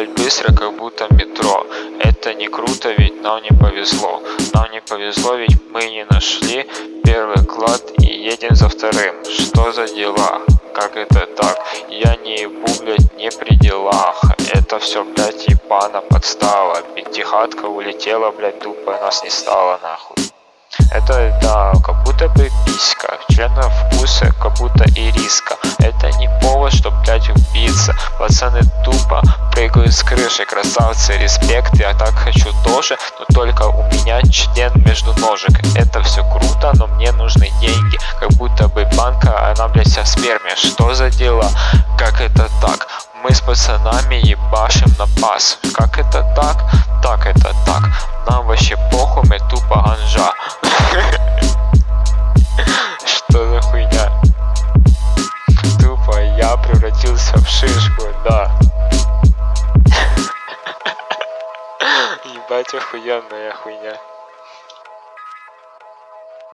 блядь, быстро, как будто метро. Это не круто, ведь нам не повезло. Нам не повезло, ведь мы не нашли первый клад и едем за вторым. Что за дела? Как это так? Я не ебу, блядь, не при делах. Это все, блядь, ебана подстава. Пятихатка улетела, блядь, тупо нас не стало, нахуй. Это да, как будто бы писька, члена вкуса, как будто и риска. Это не Пацаны тупо прыгают с крыши, красавцы, респект, я так хочу тоже, но только у меня член между ножек. Это все круто, но мне нужны деньги, как будто бы банка, она, блядь, вся в сперме. Что за дела? Как это так? Мы с пацанами ебашим на пас. Как это так? Так это так. Нам вообще похуй, мы тупо ганжа. Превратился в шишку, да. Ебать охуенная хуйня.